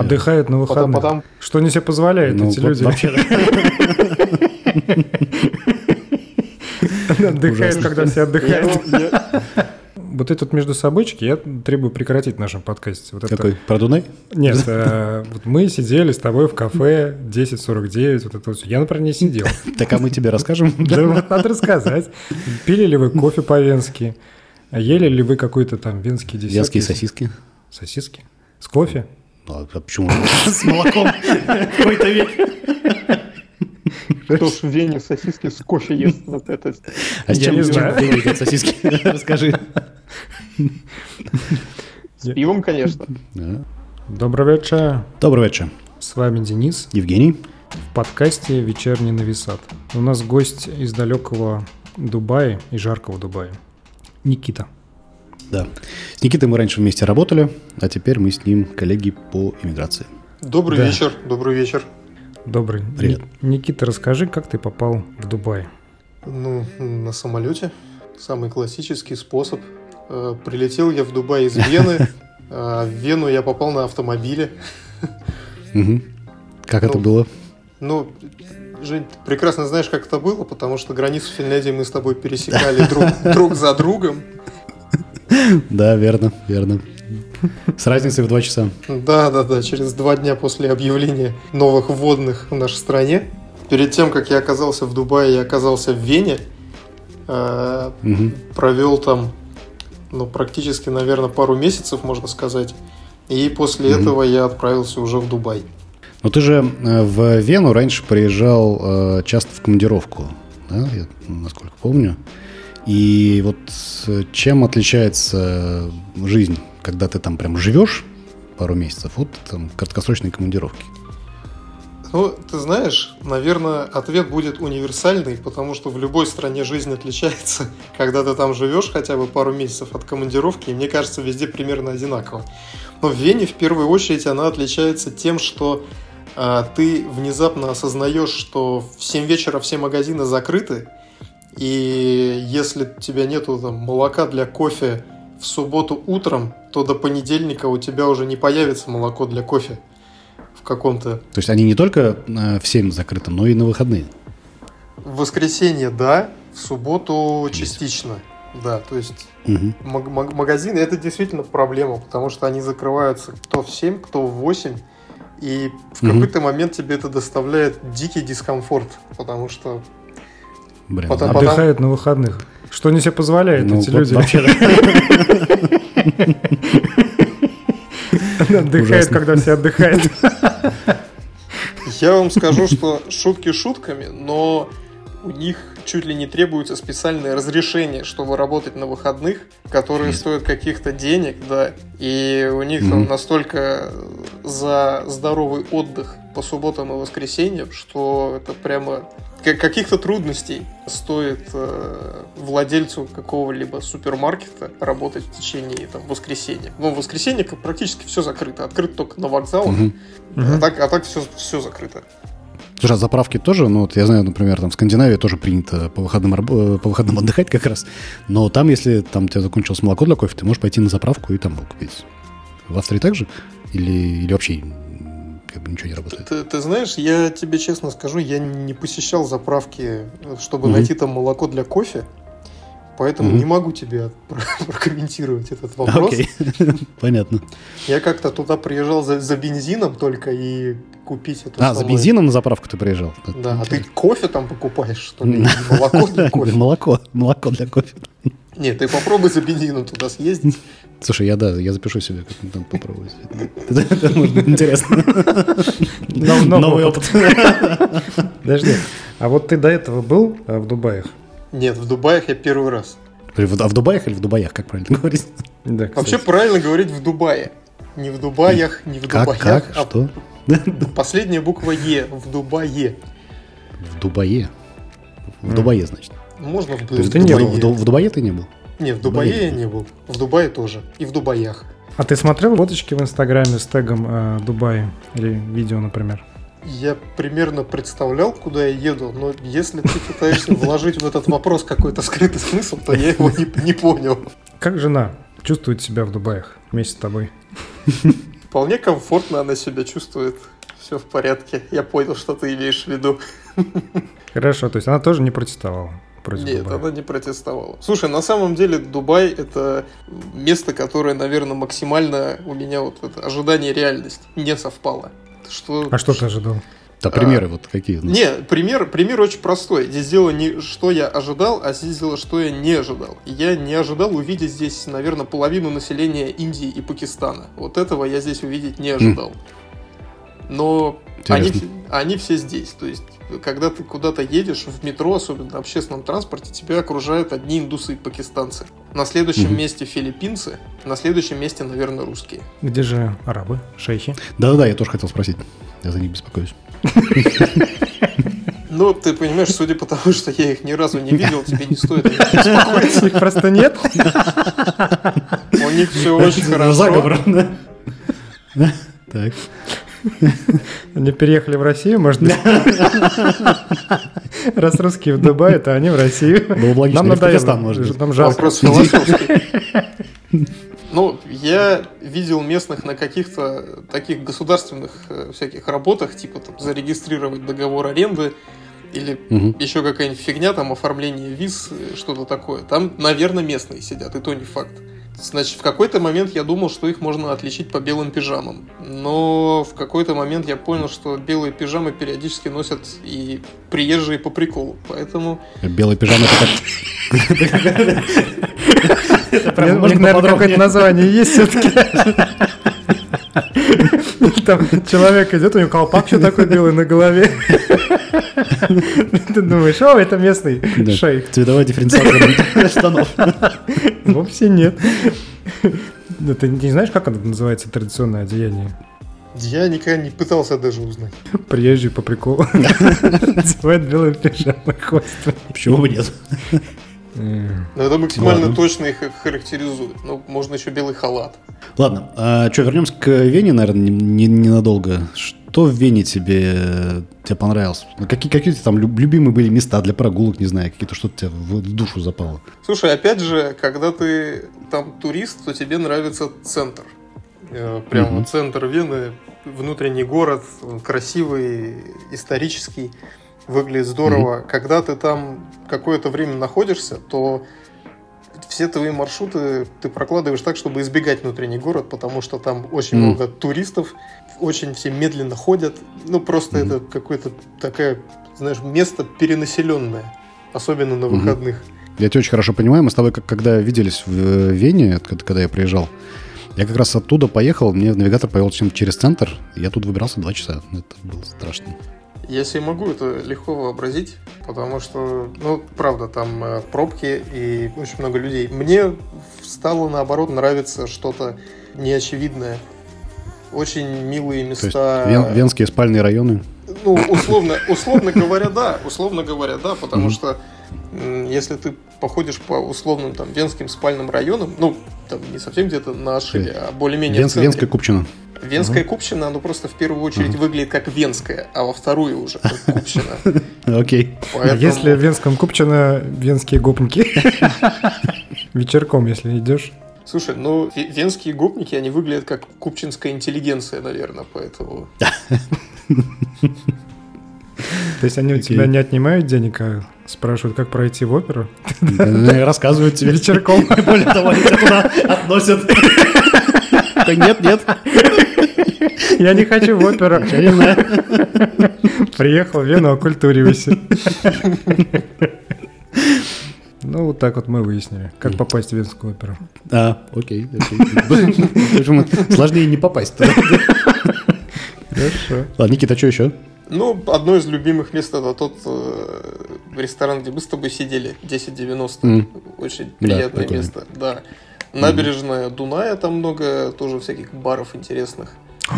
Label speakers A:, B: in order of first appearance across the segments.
A: Отдыхают на выходных.
B: Потом- потом-
A: Что они себе позволяют,
C: Ну,
A: эти
C: вот
A: люди?
C: вообще,
A: Отдыхают, когда все отдыхают. Вот этот между собойчики я требую прекратить в нашем подкасте. Вот это-
C: Какой? Про Дунай?
A: Нет, э, вот мы сидели с тобой в кафе 10.49, вот это вот. Я, например, не сидел.
C: Так, а мы тебе расскажем?
A: Да вот надо рассказать. Пили ли вы кофе по-венски? Ели ли вы какой-то там венский десерт?
C: Венские сосиски.
A: Сосиски? С кофе?
C: Ну, а почему? С молоком. В какой-то век.
B: Кто ж в Вене сосиски с кофе ест? Вот это.
C: А с чем едят сосиски? Расскажи.
B: С пивом, конечно.
A: Добрый вечер.
C: Добрый вечер.
A: С вами Денис
C: Евгений.
A: в подкасте «Вечерний нависат». У нас гость из далекого Дубая и жаркого Дубая. Никита.
C: Да. С Никитой мы раньше вместе работали, а теперь мы с ним коллеги по иммиграции.
B: Добрый
A: Да.
B: вечер, добрый вечер.
A: Добрый.
C: Привет.
A: Ни- Никита, расскажи, как ты попал в Дубай?
B: Ну, на самолете. Самый классический способ. Э, Прилетел я в Дубай из Вены. а В Вену я попал на автомобиле.
C: Как это
B: Ну,
C: было?
B: Ну, Жень, ты прекрасно знаешь, как это было, потому что границу Финляндии мы с тобой пересекали друг, друг за другом.
C: Да, верно, верно. С разницей в два часа.
B: Да, да, да, через два дня после объявления новых вводных в нашей стране. Перед тем, как я оказался в Дубае, я оказался в Вене.
C: Мгм.
B: Провел там, ну, практически, наверное, пару месяцев, можно сказать. И после
C: Мгм.
B: этого я отправился уже в Дубай.
C: Но ты же э, в Вену раньше приезжал э, часто в командировку, да, я, насколько помню. И вот э, чем отличается жизнь, когда ты там прям живешь пару месяцев, от там, краткосрочной командировки?
B: Ну, ты знаешь, наверное, ответ будет универсальный, потому что в любой стране жизнь отличается, когда ты там живешь хотя бы пару месяцев от командировки, и мне кажется, везде примерно одинаково. Но в Вене в первую очередь она отличается тем, что а, ты внезапно осознаешь, что в 7 вечера все магазины закрыты, и если у тебя нету там, молока для кофе в субботу утром, то до понедельника у тебя уже не появится молоко для кофе в каком-то
C: То есть они не только э, в 7 закрыты, но и на выходные.
B: В воскресенье, да, в субботу частично. Да, то есть маг- маг- магазины это действительно проблема, потому что они закрываются кто в 7, кто в 8. И в какой-то момент тебе это доставляет дикий дискомфорт, потому что
C: Блин,
B: Потом-
C: а-
B: потом-
A: Отдыхают на выходных. Что они себе позволяют,
C: ну,
A: эти
C: вот
A: люди?
C: вообще,
A: Отдыхают,
C: Ужасно.
A: когда все отдыхают.
B: я вам скажу, что шутки шутками, но у них чуть ли не требуется специальное разрешение, чтобы работать на выходных, которые стоят каких-то денег, да, и у них там настолько за здоровый отдых по субботам и воскресеньям, что это прямо каких-то трудностей стоит э, владельцу какого-либо супермаркета работать в течение там, воскресенья. Ну, в воскресенье как практически все закрыто. Открыто только на вокзалах,
C: Мгм.
B: а так, а так все, все закрыто.
C: Слушай, а заправки тоже, ну вот я знаю, например, там в Скандинавии тоже принято по выходным, э, по выходным отдыхать как раз. Но там, если там у тебя закончилось молоко для кофе, ты можешь пойти на заправку и там его купить. В Австрии также? Или, или вообще как бы ничего не работает?
B: Ты, ты знаешь, я тебе честно скажу, я не посещал заправки, чтобы
C: Мгм.
B: найти там молоко для кофе, поэтому
C: Мгм.
B: не могу тебе про- прокомментировать этот вопрос.
C: Окей, понятно.
B: Я как-то туда приезжал за, за бензином только и купить эту
C: А, за
B: самую-
C: бензином на заправку ты приезжал?
B: Да, а ты кофе там покупаешь, что ли? Молоко для кофе?
C: Молоко, молоко для кофе.
B: Нет, ты попробуй за бензином туда съездить.
C: Слушай, я да, я запишу себе как там попробовать. Это может быть интересно.
A: Нов- новый опыт. Подожди, а вот ты до этого был э, в Дубаях?
B: Нет, в Дубаях я первый раз.
C: А в Дубаях или в Дубаях, как правильно говорить?
A: Да,
B: Вообще правильно говорить в Дубае. Не в Дубаях, не в
C: Как,
B: Дубаях,
C: как,
B: а
C: что?
B: последняя буква Е в Дубае.
C: В Дубае. В. Дубае, значит.
B: Можно в,
C: Дубае- в Дубае ты не был?
B: Нет, в
C: Дубае
B: я
C: не
B: не был. В Дубае тоже. И в Дубаях.
A: А ты смотрел фоточки в Инстаграме с тегом э, Дубай? Или видео, например?
B: Я примерно представлял, куда я еду, но если ты пытаешься вложить в этот вопрос какой-то скрытый смысл, то я его не, не понял.
A: Как жена чувствует себя в Дубаях вместе с тобой?
B: Вполне комфортно она себя чувствует. Все в порядке. Я понял, что ты имеешь в виду.
A: Хорошо, то есть она тоже не протестовала против
B: Нет,
A: Дубая.
B: она не протестовала. Слушай, на самом деле Дубай это место, которое, наверное, максимально у меня вот это ожидание реальность не совпало. Что...
A: А что ты ожидал?
C: Да, примеры вот какие. ну.
B: Не, пример, пример очень простой. Здесь дело не что я ожидал, а здесь дело, что я не ожидал. Я не ожидал увидеть здесь, наверное, половину населения Индии и Пакистана. Вот этого я здесь увидеть не ожидал. Но они,
C: Интересно.
B: они все здесь. То есть, когда ты куда-то едешь в метро, особенно на общественном транспорте, тебя окружают одни индусы и пакистанцы. На следующем
C: Мгм.
B: месте филиппинцы, на следующем месте, наверное, русские.
A: Где же арабы, шейхи?
C: Да-да-да, я тоже хотел спросить. Я за них беспокоюсь.
B: Ну, ты понимаешь, судя по тому, что я их ни разу не видел, тебе не стоит беспокоиться.
A: Их просто нет?
B: У них все очень хорошо.
C: Заговор? Да? Так.
A: Они переехали в Россию, может быть? Раз русские в Дубае, то они в Россию.
C: Было бы логично,
A: Нам надоело.
C: может.
A: Нам жалко.
B: Вопрос философский. Ну, я видел местных на каких-то таких государственных э, всяких работах, типа там зарегистрировать договор аренды или
C: Мгм.
B: еще какая-нибудь фигня, там оформление виз, э, что-то такое. Там, наверное, местные сидят, и то не факт. Значит, в какой-то момент я думал, что их можно отличить по белым пижамам. Но в какой-то момент я понял, что белые пижамы периодически носят и приезжие по приколу. Поэтому
C: прям
A: них,
C: можно
A: наверное, какое-то название есть все-таки. Там человек идет, у него колпак еще такой белый на голове. Ты думаешь, о, это местный
C: Да.
A: шейх.
C: Цветовая дифференциация штанов.
A: Вовсе нет. Ты не знаешь, как это называется традиционное одеяние?
B: я никогда не пытался даже узнать.
A: Приезжий по приколу. Пижаму и ходит.
C: Почему бы нет?
B: Но это максимально
C: Ладно.
B: точно их характеризует. Ну, можно еще белый халат.
C: Ладно, а что, вернемся к Вене, наверное, не- не- ненадолго. Что в Вене тебе, тебе понравилось? Ну, Какие, какие у тебя там люб- любимые были места для прогулок, не знаю, какие-то что-то тебе в душу запало?
B: Слушай, опять же, когда ты там турист, то тебе нравится центр. Э, Прям
C: Мгм.
B: вот центр Вены, внутренний город, он красивый, исторический, выглядит здорово. Когда ты там какое-то время находишься, то все твои маршруты ты прокладываешь так, чтобы избегать внутренний город, потому что там очень
C: Мгм.
B: много туристов, очень все медленно ходят. Ну, просто
C: Мгм.
B: это какое-то такое, знаешь, место перенаселенное, особенно на выходных.
C: Я тебя очень хорошо понимаю. Мы с тобой, когда виделись в э, Вене, когда, я приезжал, я как раз оттуда поехал, мне навигатор повел через центр, я тут выбирался два часа. Это было страшно.
B: Я себе могу это легко вообразить, потому что, ну, правда, там э, пробки и очень много людей. Мне стало, наоборот, нравиться что-то неочевидное. Очень милые
C: То есть
B: места.
C: вен- венские спальные районы.
B: Ну, условно, условно говоря, да. Условно говоря, да, потому что если ты походишь по условным там венским спальным районам, ну, там не совсем где-то на Ашиле, а более-менее
C: Венс-. Венская купчина.
B: Венская купчина, оно просто в первую очередь выглядит как венская, а во вторую уже как купчина.
C: Окей.
A: А
B: Поэтому-
A: Если в Венском Купчино венские гопники, вечерком, если идешь,
B: Слушай, ну, ве- венские гопники, они выглядят как купчинская интеллигенция, наверное, поэтому...
A: то есть они у тебя не отнимают денег, а спрашивают, как пройти в оперу?
C: Рассказывают тебе.
A: Вечерком.
C: Более того, они тебя туда относят. Да Нет, нет,
A: Я не хочу в оперу.
C: я не знаю.
A: Приехал в Вену, оккультуривайся. Ну, вот так вот мы выяснили, как попасть в Венскую оперу.
C: А, окей, Сложнее не попасть.
A: Хорошо.
C: Ладно, Никита, что еще?
B: Ну, одно из любимых мест это тот э, ресторан, где мы с тобой сидели, 1090.
C: М.
B: Очень
C: Да,
B: приятное
C: прикольно.
B: место, да. Набережная Дуная, там много тоже всяких баров интересных.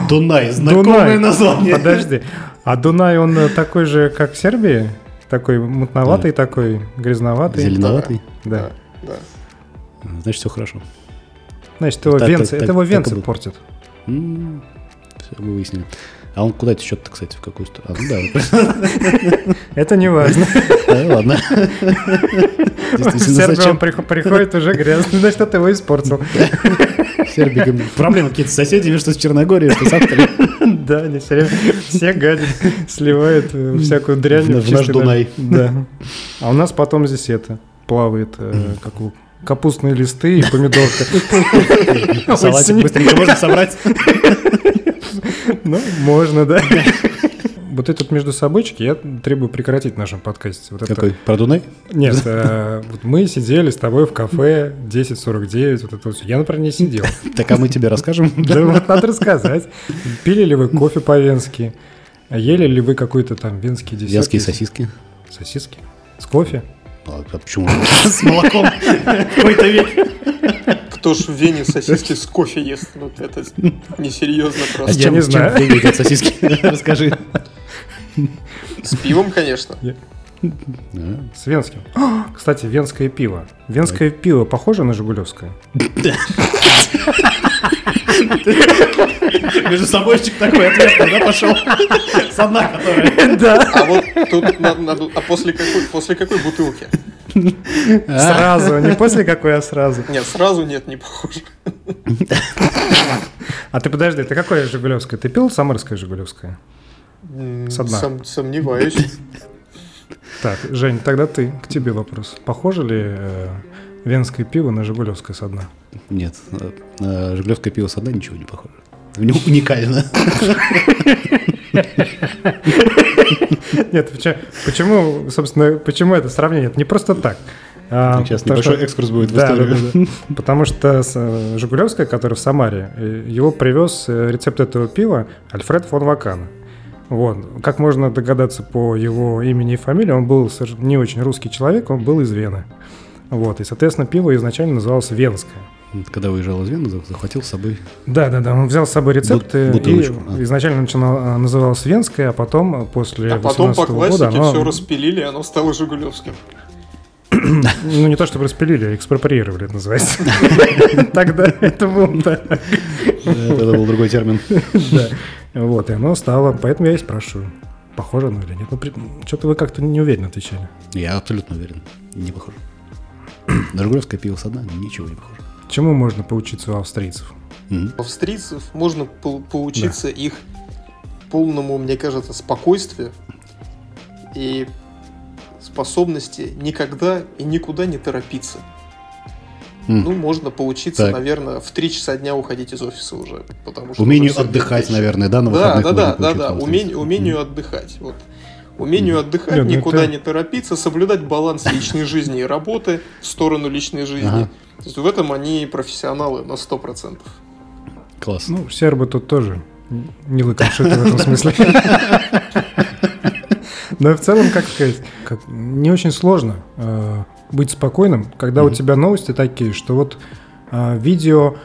C: Дунай, знакомое
A: Дунай.
C: название.
A: Подожди, а Дунай, он э, такой же, как в Сербии? Такой мутноватый такой, грязноватый?
C: Зеленоватый.
A: Да.
B: Да.
C: Значит, все хорошо.
A: Значит, его
C: Так-
A: венцы,
C: так-
A: это его
C: так
A: венцы
C: было.
A: портят.
C: Все, мы выяснили. А он куда течет-то, кстати, в какую сторону? А, ну да,
A: Это не важно.
C: да, ладно. Действительно,
A: Сербия он прих- приходит уже грязный, значит, это его испортил.
C: Сербия, проблемы какие-то с соседями, что с Черногорией, что с Австрией.
A: Да, они все время все гадят, сливают э, всякую дрянь.
C: В наш Дунай.
A: Да. А у нас потом здесь это плавает, э, как у- капустные листы и помидорка.
C: Салатик быстренько можно собрать.
A: Ну, можно, да. Вот этот между собойчики я требую прекратить в нашем подкасте. Вот это-
C: Какой? Про Дунай?
A: Нет, э, вот мы сидели с тобой в кафе 10.49, вот это вот всё. Я, например, не сидел.
C: Так, а мы тебе расскажем.
A: Да вот надо рассказать. Пили ли вы кофе по-венски? А Ели ли вы какой-то там венский десерт?
C: Венские сосиски.
A: Сосиски? С кофе?
C: А а почему? С молоком. Какой-то век.
B: Кто ж в Вене сосиски с кофе ест? Ну, это несерьезно
C: А
B: просто.
A: Я
C: чем-
A: не
C: с чем
A: знаю.
C: в Вене едят сосиски? Расскажи.
B: С пивом, конечно.
C: А,
A: С венским. А, Кстати, венское пиво. Венское пиво похоже на жигулевское?
C: Между собойчик такой ответ, да, пошел? С одна, которая.
A: Да.
B: А вот тут надо, надо- а после какой, после какой бутылки?
A: Сразу, не после какой, а сразу.
B: Нет, сразу нет, не похоже.
A: А ты подожди, ты какое жигулевское? Ты пил самарское жигулевское? Со дна.
B: сом- сомневаюсь.
A: Так, Жень, тогда ты, к тебе вопрос. Похоже ли э, венское пиво на жигулевское со дна?
C: Нет, на жигулевское пиво с одна ничего не похоже. В нем уникально.
A: Нет, почему, собственно, почему это сравнение? Это не просто так.
C: Сейчас небольшой
A: что-
C: экскурс будет в
A: Да,
C: историю.
A: да, да. Потому что э, Жигулевская, который в Самаре, э, его привез э, рецепт этого пива Альфред фон Вакана. Вот. Как можно догадаться по его имени и фамилии, он был не очень русский человек, он был из Вены. Вот. И, соответственно, пиво изначально называлось Венское.
C: Когда уезжал из Вены, за- захватил с собой
A: Да, да, да. Он взял с собой рецепты
C: Бут- бутылочку,
A: и
C: а.
A: изначально начинал, называлось Венское, а потом э, после
B: А потом по
A: 18 года
B: классике
A: оно-
B: все распилили, и оно стало Жигулевским.
A: Ну, не то чтобы распилили, а экспроприировали, это называется. Тогда это было так.
C: Да, Это был другой термин.
A: Да. Вот, и оно стало, поэтому я и спрашиваю, похоже оно или нет. Ну, что-то вы как-то неуверенно отвечали.
C: Я абсолютно уверен. Не похоже. На жигулевское пиво с одна ничего не похоже.
A: Чему можно поучиться у австрийцев?
B: У австрийцев можно по- поучиться их полному, мне кажется, спокойствию и способности никогда и никуда не торопиться.
C: М.
B: Ну, можно поучиться,
C: Так.
B: наверное, в 3 часа дня уходить из офиса уже. Потому что
C: Умению отдыхать,
B: вечер.
C: наверное, да, на
B: Да,
C: выходных
B: да, да, да, да.
C: на
B: Умению, умению отдыхать. Вот. Умению отдыхать,
A: Нет, ну
B: никуда
A: это-
B: не торопиться, соблюдать баланс личной жизни и работы в сторону личной жизни.
C: Ага.
B: То есть в этом они профессионалы на 100%.
C: Класс.
A: Ну, сербы тут тоже не лыком шиты в этом смысле. Но в целом, как сказать, как- не очень сложно э, быть спокойным, когда у тебя новости такие, что вот э, видео,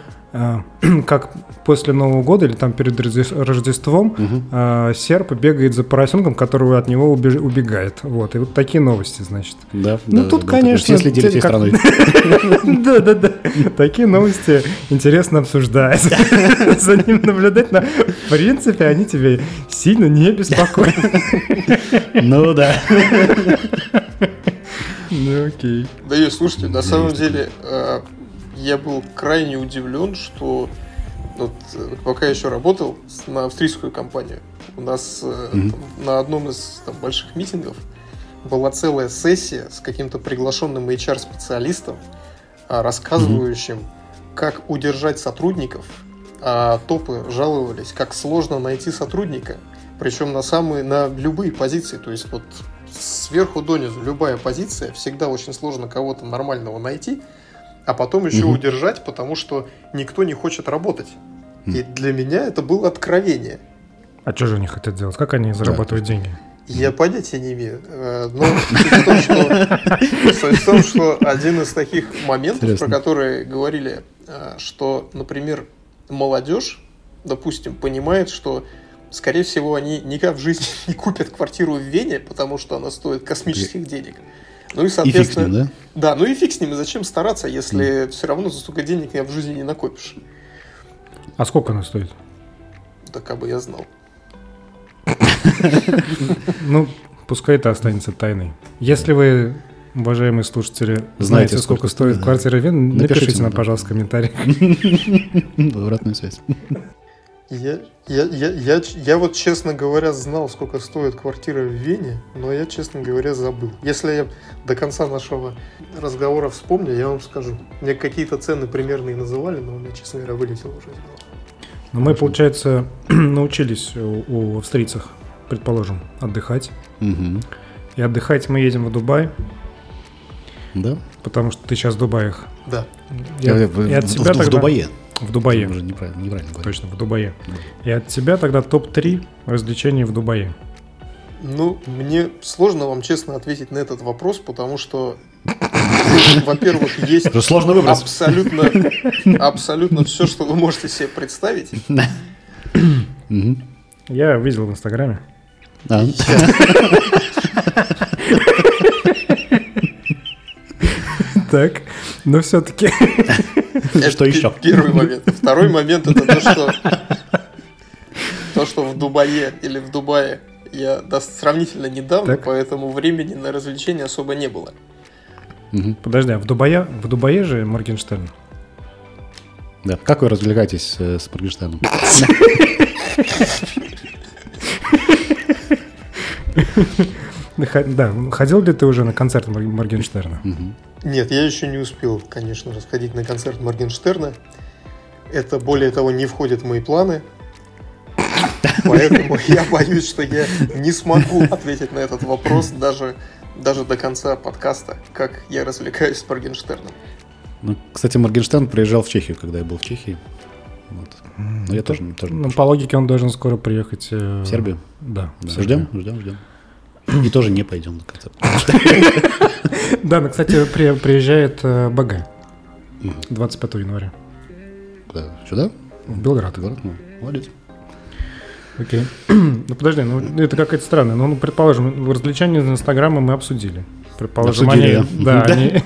A: как после Нового года или там перед Рожде- Рождеством э, серп бегает за поросенком, который от него убеж- убегает. Вот, и вот такие новости, значит.
C: Да,
A: Ну,
C: да,
A: тут,
C: да,
A: конечно,
C: Все следили всей
A: как-
C: страной.
A: Да, да, да. Такие новости интересно обсуждать. За ним наблюдать, но в принципе они тебе сильно не беспокоят.
C: Ну да.
A: Ну окей.
B: Да и слушайте, на самом деле э, я был крайне удивлен, что вот, э, пока я еще работал на австрийскую компанию, у нас э,
C: Мгм.
B: на одном из там, больших митингов была целая сессия с каким-то приглашенным HR-специалистом, а, рассказывающим, как удержать сотрудников, а топы жаловались, как сложно найти сотрудника, причем на самые, на любые позиции, то есть вот сверху донизу любая позиция, всегда очень сложно кого-то нормального найти, а потом еще
C: Мгм.
B: удержать, потому что никто не хочет работать. И
C: Мгм.
B: для меня это было откровение.
A: А что же они хотят делать? Как они зарабатывают деньги?
B: Я понятия не имею. Э, Но суть в том, что, один из таких моментов, про которые говорили, э, что, например, молодежь, допустим, понимает, что, скорее всего, они никак в жизни не купят квартиру в Вене, потому что она стоит космических денег. Ну и,
C: И фиг с
B: соответственно,
C: ним, да?
B: да, ну и фиг с ним, и зачем стараться, если все равно за столько денег я в жизни не накопишь.
A: А сколько она стоит?
B: Да как бы я знал.
A: Ну, пускай это останется тайной. Если вы уважаемые слушатели, знаете, сколько, стоит квартира Вен,
C: Напишите нам,
A: пожалуйста, в комментариях.
C: Обратную связь.
B: Я, я, я, я, я вот, честно говоря, знал, сколько стоит квартира в Вене, но я, честно говоря, забыл. Если я до конца нашего разговора вспомню, я вам скажу. Мне какие-то цены примерные называли, но у меня, честно говоря, вылетело уже.
A: Но мы, получается, научились у, у австрийцев, предположим, отдыхать.
C: Мгм.
A: И отдыхать мы едем в Дубай,
C: Да?
A: потому что ты сейчас в Дубаях.
B: Да.
A: Я-
C: в-
A: и от
C: в-
A: себя
C: в- В Дубае.
A: В Дубае.
C: Уже неправильно, неправильно говорю.
A: Точно, в Дубае. И от тебя тогда топ-3 развлечений в Дубае.
B: Ну, мне сложно вам честно ответить на этот вопрос, потому что, во-первых, есть
C: Это сложно выбрать.
B: абсолютно, абсолютно все, что вы можете себе представить.
A: Я видел в Инстаграме.
C: А,
A: Так, но все-таки...
B: Это
C: Что еще?
B: Первый момент. Второй момент это то, что то, что в Дубае или в Дубае я сравнительно недавно,
A: Так.
B: поэтому времени на развлечения особо не было.
A: Подожди, а в Дубае, в Дубае же Моргенштерн?
C: Да. Как вы развлекаетесь э, с Моргенштерном?
A: Да, ходил ли ты уже на концерт Мор- Моргенштерна?
B: Нет, я еще не успел, конечно же, сходить на концерт Моргенштерна. Это, более того, не входит в мои планы. Поэтому я боюсь, что я не смогу ответить на этот вопрос даже, даже до конца подкаста, как я развлекаюсь с Моргенштерном.
C: Ну, кстати, Моргенштерн приезжал в Чехию, когда я был в Чехии. Вот. Но я тоже, тоже
A: Ну, по логике он должен скоро приехать... э,
C: В Сербию?
A: Да.
C: Да.
A: Сербию.
C: Ждем, ждем, ждем. И тоже не пойдем на концерт.
A: Да, ну, кстати, при- приезжает э, БГ
C: Мгм.
A: 25 января
C: Куда? Сюда?
A: в Белград.
C: В город? Ну, молодец.
A: Окей. Ну подожди, ну это какая-то странная. Ну, предположим, развлечения из Инстаграма мы обсудили. Предположим,
C: Обсудили,
A: они,
C: да.
A: да, они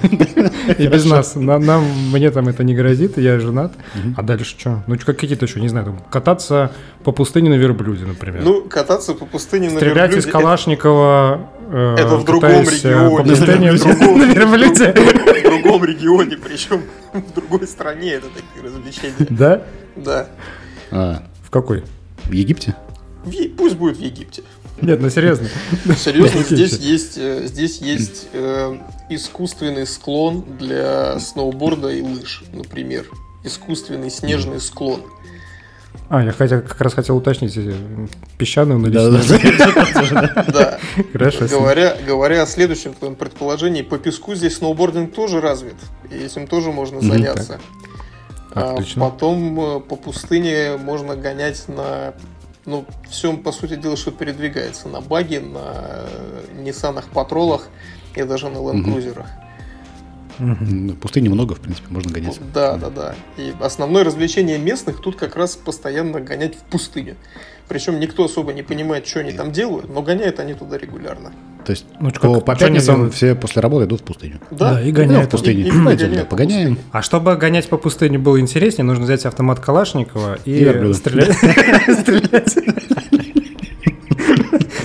A: и без нас. На- Нам, мне там это не грозит, я женат. А дальше что? Ну, чё, какие-то еще, не знаю, там, кататься по пустыне на верблюде, например.
B: Ну, кататься по пустыне на
A: Стрелять из
B: верблюде-
A: Калашникова, э,
B: Это в другом
A: э,
B: регионе.
A: По пустыне
B: В другом-
A: на верблюде.
B: в другом регионе, причем в другой стране это такие развлечения.
A: Да?
B: Да.
C: А,
A: В какой?
C: в Египте?
B: Пусть будет в Египте.
A: Нет, ну серьезно.
B: Серьезно, здесь есть, э, здесь есть э, искусственный склон для сноуборда и лыж, например. Искусственный снежный склон.
A: А, я хотя, как раз хотел уточнить, э, песчаный он или
C: Да,
A: снежный?
C: да.
B: Да.
A: Хорошо.
B: Говоря, говоря о следующем твоем предположении, по песку здесь сноубординг тоже развит, и этим тоже можно заняться. А
A: Отлично.
B: потом э, по пустыне можно гонять на ну, всем, по сути дела, что передвигается. На баге, на э, Ниссанах Патролах и даже на ленд-крузерах.
A: Мгм.
C: Ну, Пустыни много, в принципе, можно гонять.
B: Да, да, да. И основное развлечение местных тут как раз постоянно гонять в пустыне. Причем никто особо не понимает, что они там делают, но гоняют они туда регулярно.
C: То есть
A: Ну,
C: по,
A: как-
C: по пятницам
A: делают?
C: все после работы идут в пустыню.
A: Да, и
C: Ну,
A: гоняют.
C: в пустыне.
B: И- и
C: Идем, да,
B: по
C: Погоняем.
A: А чтобы гонять по пустыне было интереснее, нужно взять автомат Калашникова и,
C: И
A: стрелять. Стрелять.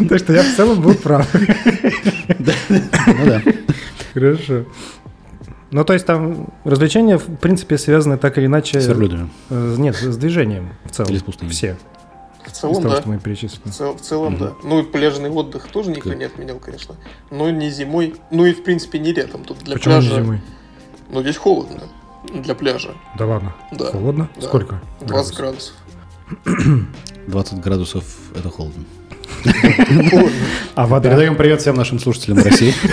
A: Так что я в целом был прав.
C: Ну да.
A: Хорошо. Ну, то есть там развлечения, в принципе, связаны так или иначе...
C: С верблюдами.
A: э, Нет, с движением в целом.
C: Или с пустыней.
A: Все.
B: В целом,
A: того,
B: да.
A: что мы перечислили.
B: В, цел- в целом, да. Ну и пляжный отдых тоже никто не отменял, конечно. Но не зимой. Ну и в принципе не летом. Тут для
A: Почему не
B: пляжа.
A: зимой?
B: Ну здесь холодно. Для пляжа.
A: Да ладно.
B: Да.
A: Холодно?
B: Да.
A: Сколько?
B: 20
A: градусов?
B: градусов.
C: 20 градусов – это холодно.
B: Холодно.
A: А вода?
C: Передаем привет всем нашим слушателям России.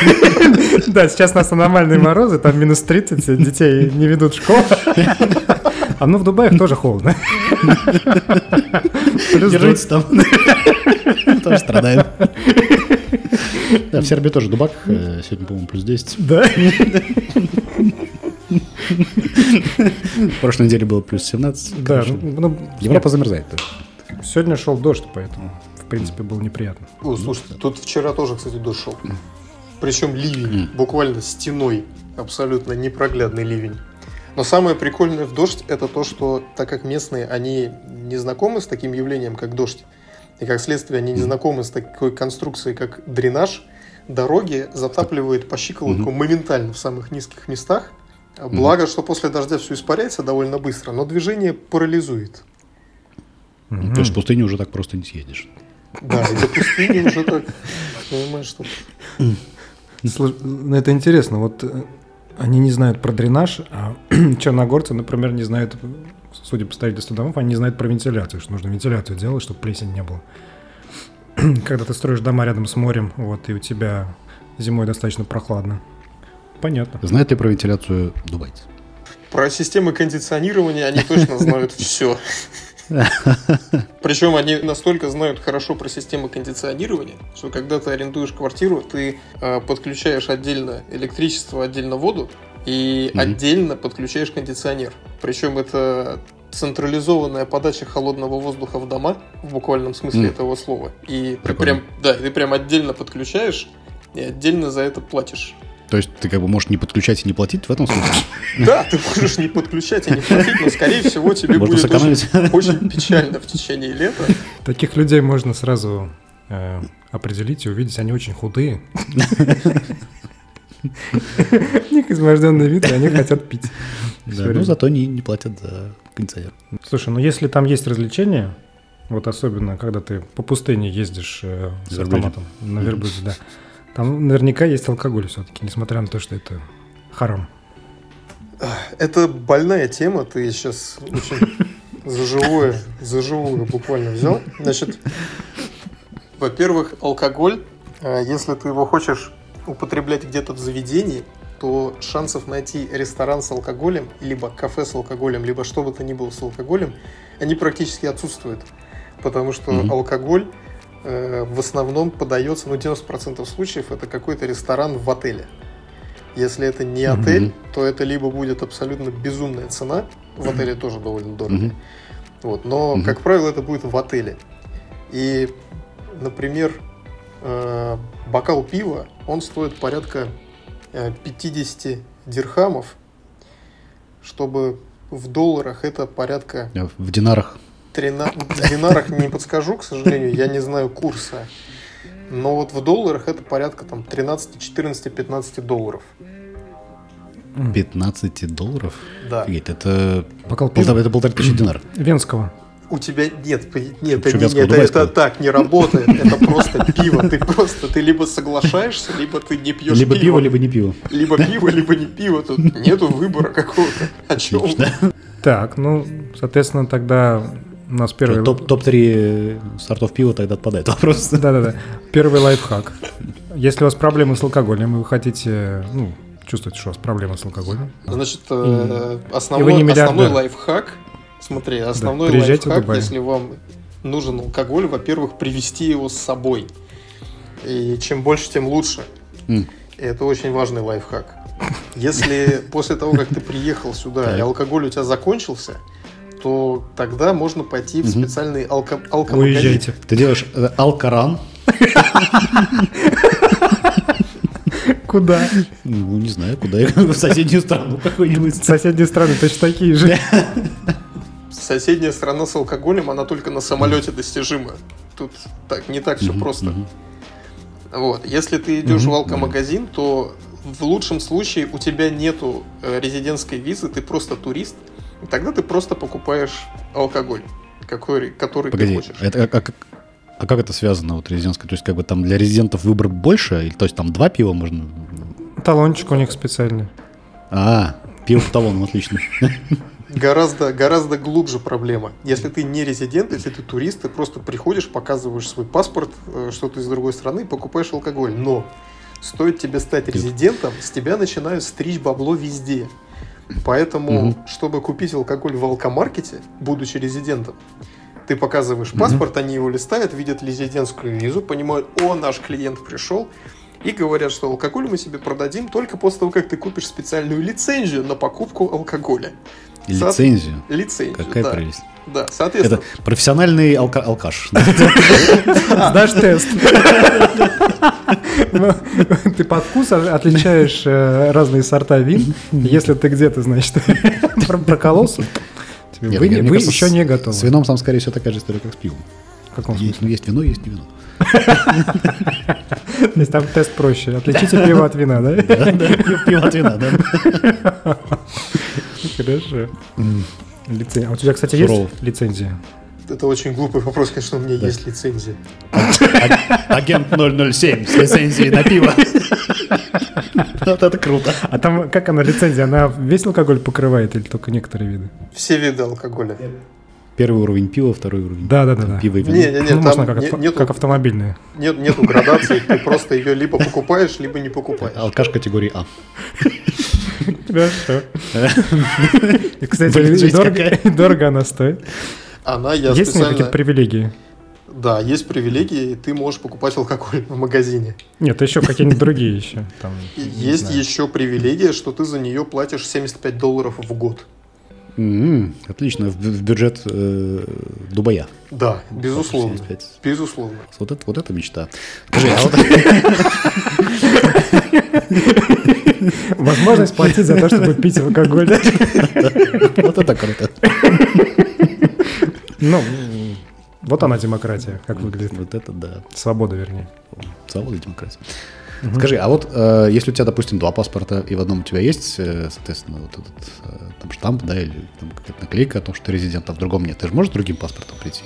A: Да, сейчас у нас аномальные морозы, там минус 30, детей не ведут в школу. А ну в Дубае тоже холодно. Плюс
C: Держитесь там. Тоже страдаем. Да, в Сербии тоже дубак. э, Сегодня, по-моему, плюс 10.
A: Да.
C: В прошлой неделе было плюс 17.
A: Да,
C: Короче,
A: ну,
C: Европа замерзает. тоже.
A: сегодня шел дождь, поэтому, в принципе, было неприятно.
B: О, слушайте, тут вчера тоже, кстати, дождь шел. Причем ливень, буквально стеной. Абсолютно непроглядный ливень. Но самое прикольное в дождь это то, что так как местные, они не знакомы с таким явлением, как дождь, и как следствие они не знакомы с такой конструкцией, как дренаж, дороги затапливает по щиколотку моментально в самых низких местах. Благо, что после дождя все испаряется довольно быстро, но движение парализует.
C: То есть в пустыне уже так просто не съедешь.
B: Да, и до пустыни уже так, понимаешь, что...
A: Ну, это интересно. Вот э, они не знают про дренаж, а черногорцы, например, не знают, судя по строительству домов, они не знают про вентиляцию, что нужно вентиляцию делать, чтобы плесень не было. Когда ты строишь дома рядом с морем, вот, и у тебя зимой достаточно прохладно. Понятно.
C: Знает ли про вентиляцию дубайцы?
B: Про системы кондиционирования они точно знают все. Причем они настолько знают хорошо про системы кондиционирования, что когда ты арендуешь квартиру, ты э, подключаешь отдельно электричество, отдельно воду и
C: Мгм.
B: отдельно подключаешь кондиционер. Причем это централизованная подача холодного воздуха в дома, в буквальном смысле
C: Мгм.
B: этого слова. И ты прям, да, ты прям отдельно подключаешь и отдельно за это платишь.
C: То есть ты как бы можешь не подключать и не платить в этом смысле?
B: Да, ты можешь не подключать и не платить, но скорее всего тебе
C: Можно
B: будет очень, печально в течение лета.
A: Таких людей можно сразу э, определить и увидеть, они очень худые. У них изможденный вид, и они хотят пить.
C: Да,
A: время.
C: зато не, не платят за кондиционер.
A: Слушай, ну если там есть развлечения, вот особенно когда ты по пустыне ездишь э, с автоматом на верблюде, да, там наверняка есть алкоголь все-таки, несмотря на то, что это харам.
B: Это больная тема, ты сейчас очень за живое, за живую буквально взял. Значит, во-первых, алкоголь, э, если ты его хочешь употреблять где-то в заведении, то шансов найти ресторан с алкоголем, либо кафе с алкоголем, либо что бы то ни было с алкоголем, они практически отсутствуют. Потому что
C: Мгм.
B: алкоголь э, в основном подается, ну 90% случаев это какой-то ресторан в отеле. Если это не отель, то это либо будет абсолютно безумная цена, в отеле тоже довольно дорого,
C: Мгм.
B: вот, но,
C: Мгм.
B: как правило, это будет в отеле. И, например, э, бокал пива, он стоит порядка э, 50 дирхамов, чтобы в долларах это порядка
C: В динарах
B: 13... В динарах не подскажу, к сожалению, я не знаю курса. Но вот в долларах это порядка там 13, 14, 15 долларов.
C: 15 долларов?
B: Да.
C: Офигеть, это
A: Бокал
C: полтора, это полторы тысячи динар.
A: венского.
B: У тебя нет, нет, это,
C: Чё,
B: не-
C: вятского,
B: это, это так не работает. Это просто пиво. Ты просто, ты либо соглашаешься, либо ты не пьешь
C: Либо пиво, либо не пиво.
B: Либо пиво, либо не пиво. Тут нету выбора какого-то. О чем?
A: Так, ну, соответственно, тогда у нас первый...
C: Топ- Топ-3 сортов пива тогда отпадает вопрос.
A: Да-да-да. Первый лайфхак. Если у вас проблемы с алкоголем, и вы хотите, ну, чувствуете, что у вас проблемы с алкоголем,
B: Значит, э,
A: И вы
B: основной,
A: не миллиардер.
B: основной лайфхак, смотри, основной
A: приезжайте в
B: лайфхак,
A: Дубай.
B: если вам нужен алкоголь, во-первых, привезти его с собой. И чем больше, тем лучше. И это очень важный лайфхак. Если после того, как ты приехал сюда, и алкоголь у тебя закончился, то тогда можно пойти в специальный алко алкомагазин.
A: уезжайте.
C: Ты делаешь э, алкаран,
A: Куда?
C: ну, не знаю, куда, в соседнюю страну какой-нибудь.
A: Соседние страны точно такие же.
B: Соседняя страна с алкоголем, она только на самолете достижима. Тут так, не так все просто. Вот. Если ты идешь в алкомагазин, то в лучшем случае у тебя нету э, резидентской визы, ты просто турист, тогда ты просто покупаешь алкоголь, какой, который
C: Погоди,
B: ты хочешь.
C: это, а, как, а как это связано, вот резидентское? То есть, как бы там для резидентов выбор больше? Или, то есть, там два пива можно?
A: Талончик у них специальный.
C: А, пиво по талону, отлично.
B: Гораздо, гораздо глубже проблема. Если ты не резидент, если ты турист, ты просто приходишь, показываешь свой паспорт, э, что ты из другой страны, покупаешь алкоголь. Но стоит тебе стать резидентом, с тебя начинают стричь бабло везде. Поэтому,
C: Мгм.
B: чтобы купить алкоголь в алкомаркете, будучи резидентом, ты показываешь паспорт, они его листают, видят резидентскую визу, понимают, о, наш клиент пришел, и говорят, что алкоголь мы себе продадим только после того, как ты купишь специальную лицензию на покупку алкоголя.
C: И
B: Со-
C: Лицензию.
B: Лицензию,
C: Какая
B: да.
C: прелесть.
B: Да, соответственно.
C: Это профессиональный алка- алкаш.
A: Сдашь тест. Ты под вкус отличаешь э, разные сорта вин. Если ты где-то, значит, про- прокололся, вы еще не готовы.
C: С вином там, скорее всего, такая же история, как с пивом.
A: В каком
C: Есть,
A: смысле?
C: ну, есть вино, есть не вино.
A: То есть там тест проще. Отличите пиво от вина, да?
C: Да, пиво от вина, да.
A: Хорошо. Лицен- А у тебя, кстати, есть лицензия?
B: Это очень глупый вопрос, конечно, у меня
C: Да.
B: есть лицензия.
C: Агент 007 с лицензией на пиво. Вот это круто.
A: А там как она лицензия? Она весь алкоголь покрывает или только некоторые виды?
B: Все виды алкоголя.
C: Первый уровень пива, второй уровень
A: Да, да, да, да.
C: пива и вина.
B: Не-не-не,
A: Ну, можно как,
B: не-
A: авто-
B: нету,
A: как автомобильные.
B: нет, нету градации, ты просто ее либо покупаешь, либо не покупаешь.
C: Алкаш категории А.
A: Хорошо. И, кстати, дорого, она стоит.
B: Она, я
A: Есть
B: специально...
A: какие-то привилегии?
B: Да, есть привилегии, и ты можешь покупать алкоголь в магазине.
A: Нет, еще какие-нибудь другие еще. Там, не
B: есть еще привилегия, что ты за нее платишь 75 долларов в год.
C: М, Отлично, в в бюджет э, Дубая.
B: Да, безусловно.
C: 75.
B: Безусловно.
C: Вот это, вот это мечта. Скажи, а вот
A: Возможность платить за то, чтобы пить алкоголь.
C: вот это круто.
A: Ну, вот она демократия, как выглядит.
C: Вот это да.
A: Свобода, вернее.
C: Свобода и демократия. Скажи, а вот э, если у тебя, допустим, два паспорта, и в одном у тебя есть, э, соответственно, вот этот э, там штамп, да, или там какая-то наклейка о том, что ты резидент, а в другом нет, ты же можешь другим паспортом прийти?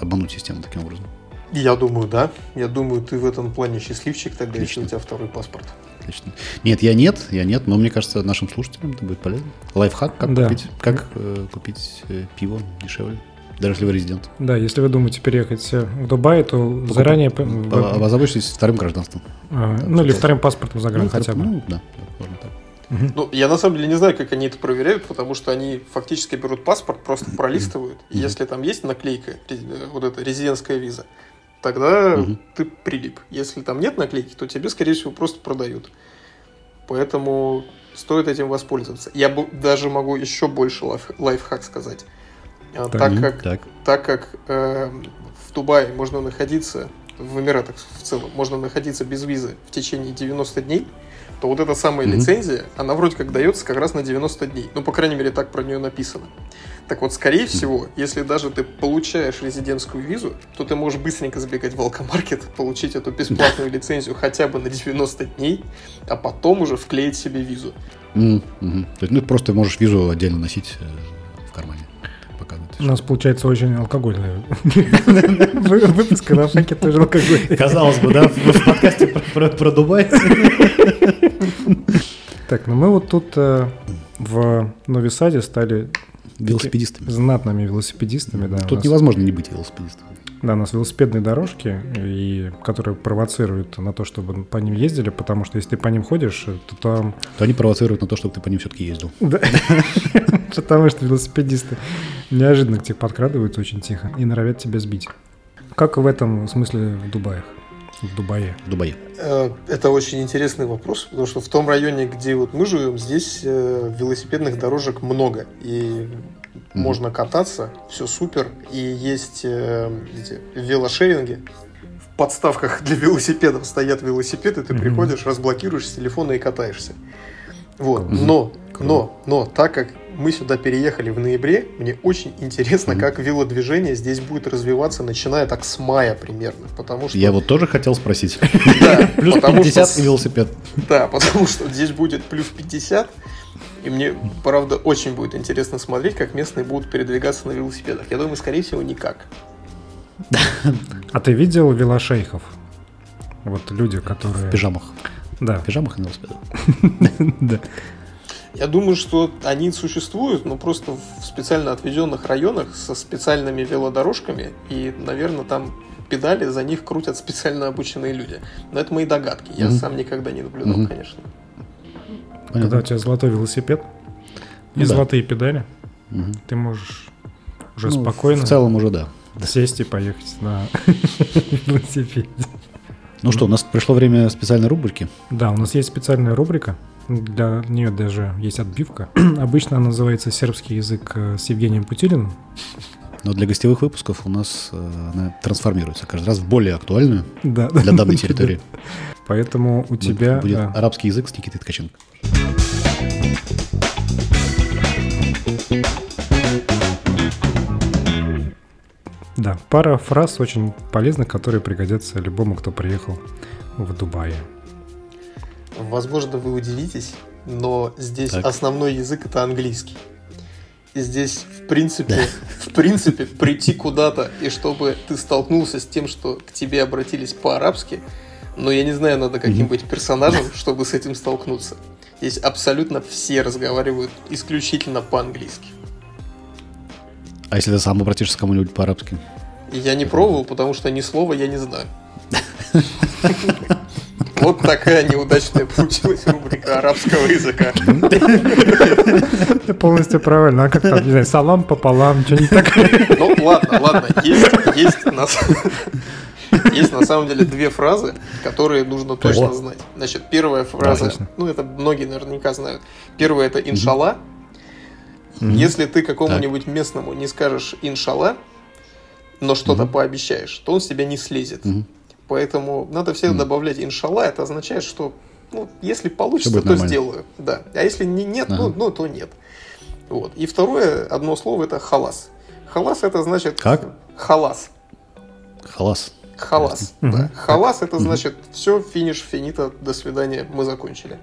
C: Обмануть систему таким образом?
B: Я думаю, да. Я думаю, ты в этом плане счастливчик тогда, если
C: Отлично.
B: у тебя второй паспорт.
C: Отлично. Нет, я нет, я нет, но мне кажется, нашим слушателям это будет полезно. Лайфхак, как
A: Да.
C: купить, как, э, купить э, пиво дешевле, даже если вы резидент.
A: Да, если вы думаете переехать э, в Дубай, то заранее... п- в-
C: А- Озаботьтесь вторым гражданством.
A: а, Ну, или вторым паспортом загран
C: Ну,
A: хотя бы.
C: Ну, да, можно так.
B: Ну, я на самом деле не знаю, как они это проверяют, потому что они фактически берут паспорт, просто пролистывают. И если там есть наклейка, э, вот эта резидентская виза, тогда
C: Мгм.
B: ты прилип. Если там нет наклейки, то тебе, скорее всего, просто продают. Поэтому стоит этим воспользоваться. Я даже могу еще больше лайф- лайфхак сказать. А,
A: Так.
B: Как
C: так.
B: так как э, в Дубае можно находиться, в Эмиратах в целом, можно находиться без визы в течение 90 дней, то вот эта самая
C: Мгм.
B: лицензия, она вроде как дается как раз на 90 дней. Ну, по крайней мере, так про нее написано. Так вот, скорее всего, если даже ты получаешь резидентскую визу, то ты можешь быстренько забегать в алкомаркет, получить эту бесплатную лицензию хотя бы на 90 дней, а потом уже вклеить себе визу.
C: Мгм. То есть, ну, просто можешь визу отдельно носить
A: У нас получается очень алкогольный вы- выпуск, на факе тоже алкогольный.
C: Казалось бы, да, в, подкасте про, Дубай.
A: Так, ну мы вот тут э, в Новисаде стали
C: Велосипедистами.
A: знатными велосипедистами. Да,
C: Тут невозможно не быть велосипедистом.
A: Да, у нас велосипедные дорожки, и, которые провоцируют на то, чтобы по ним ездили, потому что если ты по ним ходишь, то там...
C: То они провоцируют на то, чтобы ты по ним все-таки ездил.
A: Да. Потому что велосипедисты неожиданно к тебе подкрадываются очень тихо и норовят тебя сбить. Как в этом смысле в Дубаях? В Дубае.
C: В Дубае.
B: Э, Это очень интересный вопрос, потому что в том районе, где вот мы живем, здесь э, велосипедных дорожек много. И
C: Мгм.
B: можно кататься, все супер. И есть э, эти велошеринги. В подставках для велосипедов стоят велосипеды, ты
A: Мгм.
B: приходишь, разблокируешь с телефона и катаешься. Вот.
C: Мгм.
B: Но, но, но, так как мы сюда переехали в ноябре, мне очень интересно,
C: Мгм.
B: как велодвижение здесь будет развиваться, начиная так с мая примерно. Потому что
C: Я вот тоже хотел спросить.
B: да,
C: Плюс
B: потому что
C: 50
B: с-
C: и велосипед.
B: да, потому что здесь будет плюс 50. И мне, правда, очень будет интересно смотреть, как местные будут передвигаться на велосипедах. Я думаю, скорее всего, никак.
A: А ты видел велошейхов? Вот люди, которые...
C: В пижамах.
A: Да,
C: В пижамах и на велосипедах.
A: да.
B: Я думаю, что они существуют, но просто в специально отведенных районах со специальными велодорожками. И, наверное, там педали за них крутят специально обученные люди. Но это мои догадки. Я
C: Мгм.
B: сам никогда не наблюдал,
C: Мгм.
B: конечно.
A: Когда у
C: Понятно.
A: тебя золотой велосипед и
C: Ну да.
A: золотые педали,
C: Мгм.
A: ты можешь уже
C: Ну,
A: спокойно
C: В целом уже да.
A: сесть и поехать на велосипеде.
C: Ну что, у нас пришло время специальной рубрики.
A: Да, у нас есть специальная рубрика. Для нее даже есть отбивка. Обычно она называется «Сербский язык э, с Евгением Путилиным».
C: Но для гостевых выпусков у нас э, она трансформируется каждый раз в более актуальную
A: Да,
C: для данной территории.
A: Поэтому у тебя...
C: Будет арабский язык с Никитой Ткаченко.
A: Да. Да, пара фраз очень полезных, которые пригодятся любому, кто приехал в Дубае.
B: Возможно, вы удивитесь, но здесь так. основной язык это английский. Здесь, в принципе, в принципе, прийти куда-то, и чтобы ты столкнулся с тем, что к тебе обратились по-арабски, но я не знаю, надо каким быть персонажем, чтобы с этим столкнуться. Здесь абсолютно все разговаривают исключительно по-английски.
C: А если ты сам обратишься к кому-нибудь по-арабски?
B: Я не пробовал, потому что ни слова я не знаю. Вот такая неудачная получилась рубрика арабского языка.
A: Ты полностью правильно. А как там, не знаю, салам пополам, что-нибудь такое?
B: Ну, ладно, ладно. Есть, есть, на, есть на самом деле две фразы, которые нужно точно знать. Значит, первая фраза, ну, это многие наверняка знают. Первая это иншалла. Если ты какому-нибудь местному не скажешь иншалла, но что-то пообещаешь, то он с тебя не слезет. Поэтому надо всегда mm. добавлять иншалла. Это означает, что ну, если получится, то сделаю. Да. А если не, нет, ага. ну, ну, то нет. Вот. И второе, одно слово, это халас. Халас это значит...
C: Как?
B: Халас.
C: Халас.
B: Халас, угу. да. Халас это значит все, финиш, финита, до свидания, мы закончили.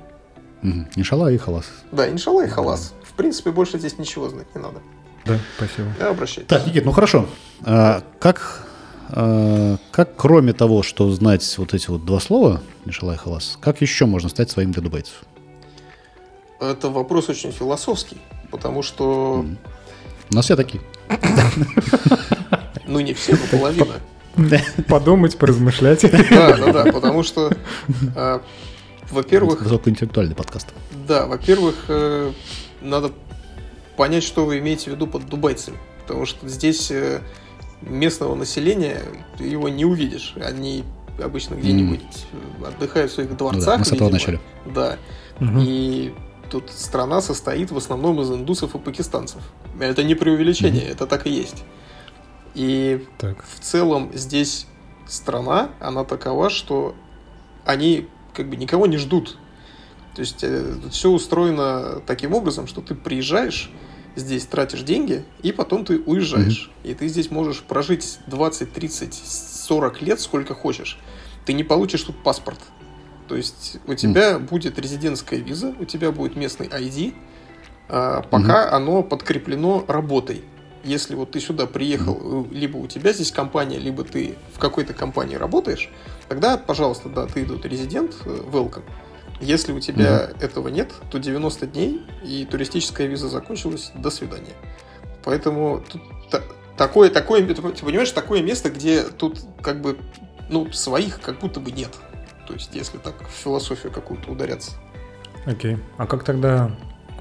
C: Угу. Иншалла и халас.
B: Да, иншалла и халас. В принципе, больше здесь ничего знать не надо.
A: Да, спасибо.
B: Да, обращайтесь.
C: Так, Никит, ну хорошо. А, как как кроме того, что знать вот эти вот два слова, Нишалай Халас, как еще можно стать своим для дубайцев?
B: Это вопрос очень философский, потому что...
C: У нас все такие.
B: Ну, не все, но половина.
A: Подумать, поразмышлять.
B: Да, да, да, потому что, а, во-первых...
C: Высокоинтеллектуальный подкаст.
B: Да, во-первых, э, надо понять, что вы имеете в виду под дубайцами. Потому что здесь э, местного населения ты его не увидишь. Они обычно где-нибудь mm. отдыхают в своих дворцах. Ну да,
C: мы с этого начали.
B: Да. Угу. И тут страна состоит в основном из индусов и пакистанцев. Это не преувеличение, mm. это так и есть. И так. в целом здесь страна, она такова, что они как бы никого не ждут. То есть э, все устроено таким образом, что ты приезжаешь, здесь тратишь деньги, и потом ты уезжаешь. Mm-hmm. И ты здесь можешь прожить 20, 30, 40 лет, сколько хочешь. Ты не получишь тут паспорт. То есть у тебя mm-hmm. будет резидентская виза, у тебя будет местный ID, а, пока mm-hmm. оно подкреплено работой. Если вот ты сюда приехал, mm-hmm. либо у тебя здесь компания, либо ты в какой-то компании работаешь, тогда, пожалуйста, да, ты тут резидент, э, welcome. Если у тебя угу. этого нет, то 90 дней и туристическая виза закончилась, до свидания. Поэтому тут та, такое, такое, ты понимаешь, такое место, где тут как бы, ну, своих как будто бы нет. То есть, если так в философию какую-то ударяться.
A: Окей. А как тогда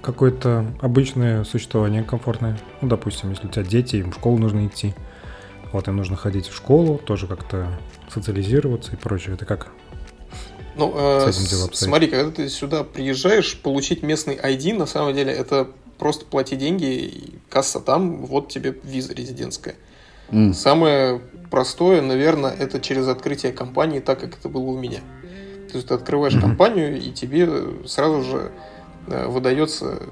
A: какое-то обычное существование комфортное? Ну, допустим, если у тебя дети, им в школу нужно идти. Вот им нужно ходить в школу, тоже как-то социализироваться и прочее. Это как
B: ну, э, смотри, когда ты сюда приезжаешь, получить местный ID, на самом деле, это просто плати деньги, касса там, вот тебе виза резидентская. Mm. Самое простое, наверное, это через открытие компании, так как это было у меня. То есть ты открываешь mm-hmm. компанию, и тебе сразу же э, выдается,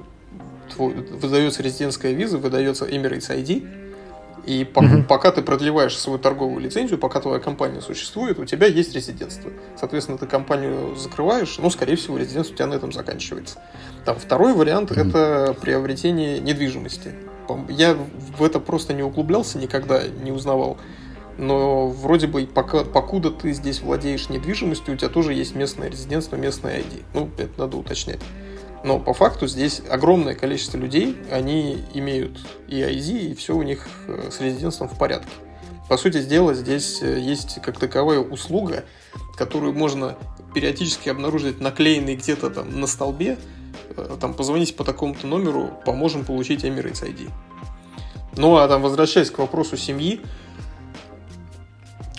B: твой, выдается резидентская виза, выдается Emirates ID, и по- угу. пока ты продлеваешь свою торговую лицензию, пока твоя компания существует, у тебя есть резидентство. Соответственно, ты компанию закрываешь, ну, скорее всего, резидентство у тебя на этом заканчивается. Там второй вариант угу. это приобретение недвижимости. Я в это просто не углублялся, никогда не узнавал. Но вроде бы пока, покуда ты здесь владеешь недвижимостью, у тебя тоже есть местное резидентство, местное ID. Ну, это надо уточнять. Но по факту здесь огромное количество людей, они имеют и ID, и все у них э, с резидентством в порядке. По сути дела, здесь э, есть как таковая услуга, которую можно периодически обнаружить наклеенной где-то там на столбе, э, там позвоните по такому-то номеру, поможем получить Emirates ID. Ну а там возвращаясь к вопросу семьи,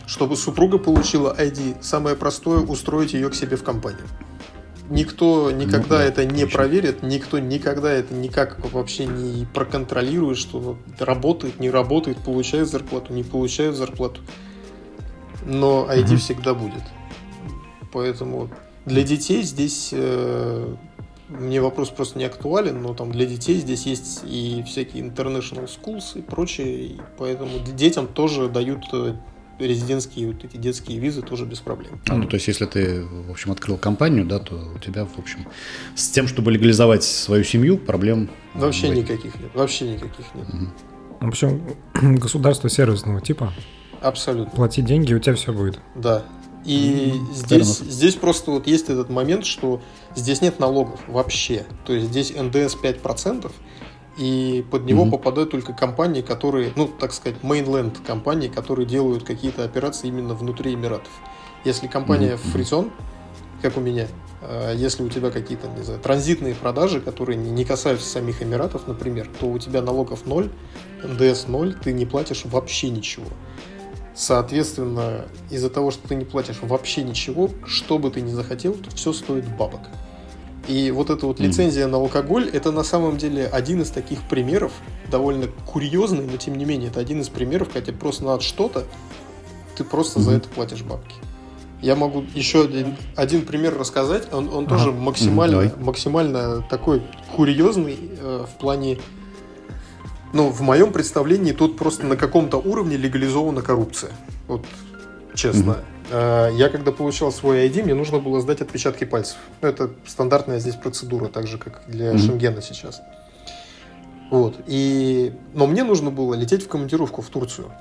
B: чтобы супруга получила ID, самое простое устроить ее к себе в компанию. Никто никогда ну, это не проверит, никто никогда это никак вообще не проконтролирует, что работает, не работает, получает зарплату, не получает зарплату. Но ID угу. всегда будет. Поэтому для детей здесь э, мне вопрос просто не актуален, но там для детей здесь есть и всякие international schools и прочее, и поэтому детям тоже дают э, резидентские вот эти детские визы тоже без проблем.
C: А, ну, то есть, если ты, в общем, открыл компанию, да, то у тебя, в общем, с тем, чтобы легализовать свою семью, проблем
B: вообще быть. никаких нет. Вообще никаких нет. Угу.
A: В общем, государство сервисного типа.
B: Абсолютно.
A: Плати деньги, у тебя все будет.
B: Да. И mm, здесь, здесь просто вот есть этот момент, что здесь нет налогов вообще. То есть здесь НДС 5%, и под него mm-hmm. попадают только компании, которые, ну, так сказать, mainland компании, которые делают какие-то операции именно внутри Эмиратов. Если компания mm-hmm. Free как у меня, э, если у тебя какие-то, не знаю, транзитные продажи, которые не касаются самих Эмиратов, например, то у тебя налогов 0, НДС 0, ты не платишь вообще ничего. Соответственно, из-за того, что ты не платишь вообще ничего, что бы ты ни захотел, то все стоит бабок. И вот эта вот лицензия mm. на алкоголь, это на самом деле один из таких примеров, довольно курьезный, но тем не менее, это один из примеров, когда тебе просто надо что-то, ты просто mm-hmm. за это платишь бабки. Я могу еще один, один пример рассказать, он, он ага. тоже максимально, mm, максимально такой курьезный э, в плане, ну, в моем представлении тут просто на каком-то уровне легализована коррупция. Вот честно. Mm-hmm. Э, я когда получал свой ID, мне нужно было сдать отпечатки пальцев. Ну, это стандартная здесь процедура, так же, как для mm-hmm. Шенгена сейчас. Вот. И... Но мне нужно было лететь в командировку в Турцию.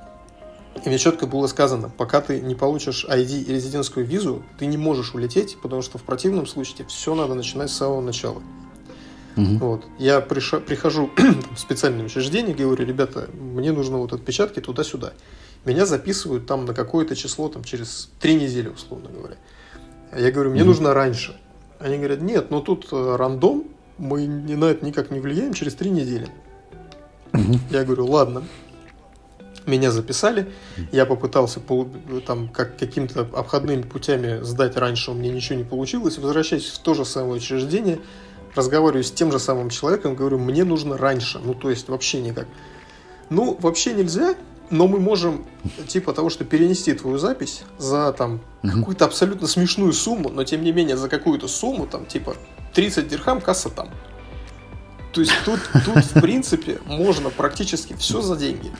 B: И мне четко было сказано, пока ты не получишь ID и резидентскую визу, ты не можешь улететь, потому что в противном случае все надо начинать с самого начала. Угу. Вот. Я приша- прихожу в специальное учреждение, говорю, ребята, мне нужно вот отпечатки туда-сюда меня записывают там на какое-то число там через три недели, условно говоря. Я говорю, мне mm-hmm. нужно раньше. Они говорят, нет, но тут э, рандом, мы на это никак не влияем через три недели. Mm-hmm. Я говорю, ладно. Меня записали, я попытался там как каким-то обходными путями сдать раньше, у меня ничего не получилось. Возвращаюсь в то же самое учреждение, разговариваю с тем же самым человеком, говорю, мне нужно раньше, ну то есть вообще никак. Ну, вообще нельзя, но мы можем, типа того, что перенести твою запись за там угу. какую-то абсолютно смешную сумму, но тем не менее за какую-то сумму, там, типа 30 дирхам, касса там. То есть тут, тут в принципе, можно практически все за деньги.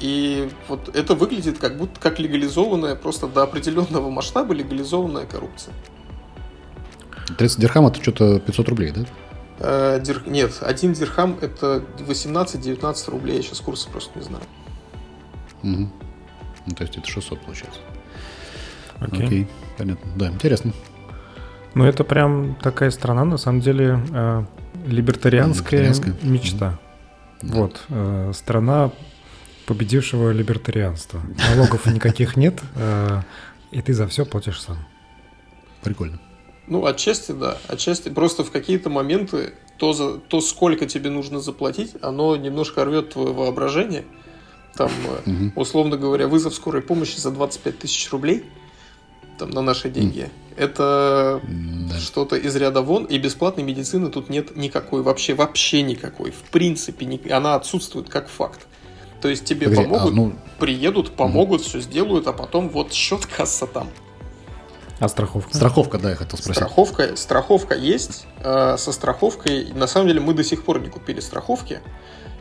B: И вот это выглядит как будто как легализованная, просто до определенного масштаба легализованная коррупция.
C: 30 дирхам это что-то 500 рублей, да?
B: Э, дир... Нет, один дирхам это 18-19 рублей, я сейчас курсы просто не знаю.
C: Угу. Ну, то есть это 600 получается. Окей. Окей, понятно. Да, интересно.
A: Ну, это прям такая страна, на самом деле, э, либертарианская, либертарианская мечта. Да. Вот, э, страна победившего либертарианства. Налогов никаких нет, э, и ты за все платишь сам.
C: Прикольно.
B: Ну, отчасти, да. Отчасти просто в какие-то моменты то, за, то сколько тебе нужно заплатить, оно немножко рвет твое воображение – там, угу. условно говоря, вызов скорой помощи за 25 тысяч рублей там, на наши деньги. Mm. Это да. что-то из ряда вон, и бесплатной медицины тут нет никакой, вообще, вообще никакой. В принципе, ни, она отсутствует как факт. То есть тебе Погоди, помогут, а, ну... приедут, помогут, угу. все сделают, а потом вот счет касса там.
A: А страховка?
C: Страховка, да, я хотел спросить.
B: Страховка, страховка есть. Э, со страховкой, на самом деле, мы до сих пор не купили страховки.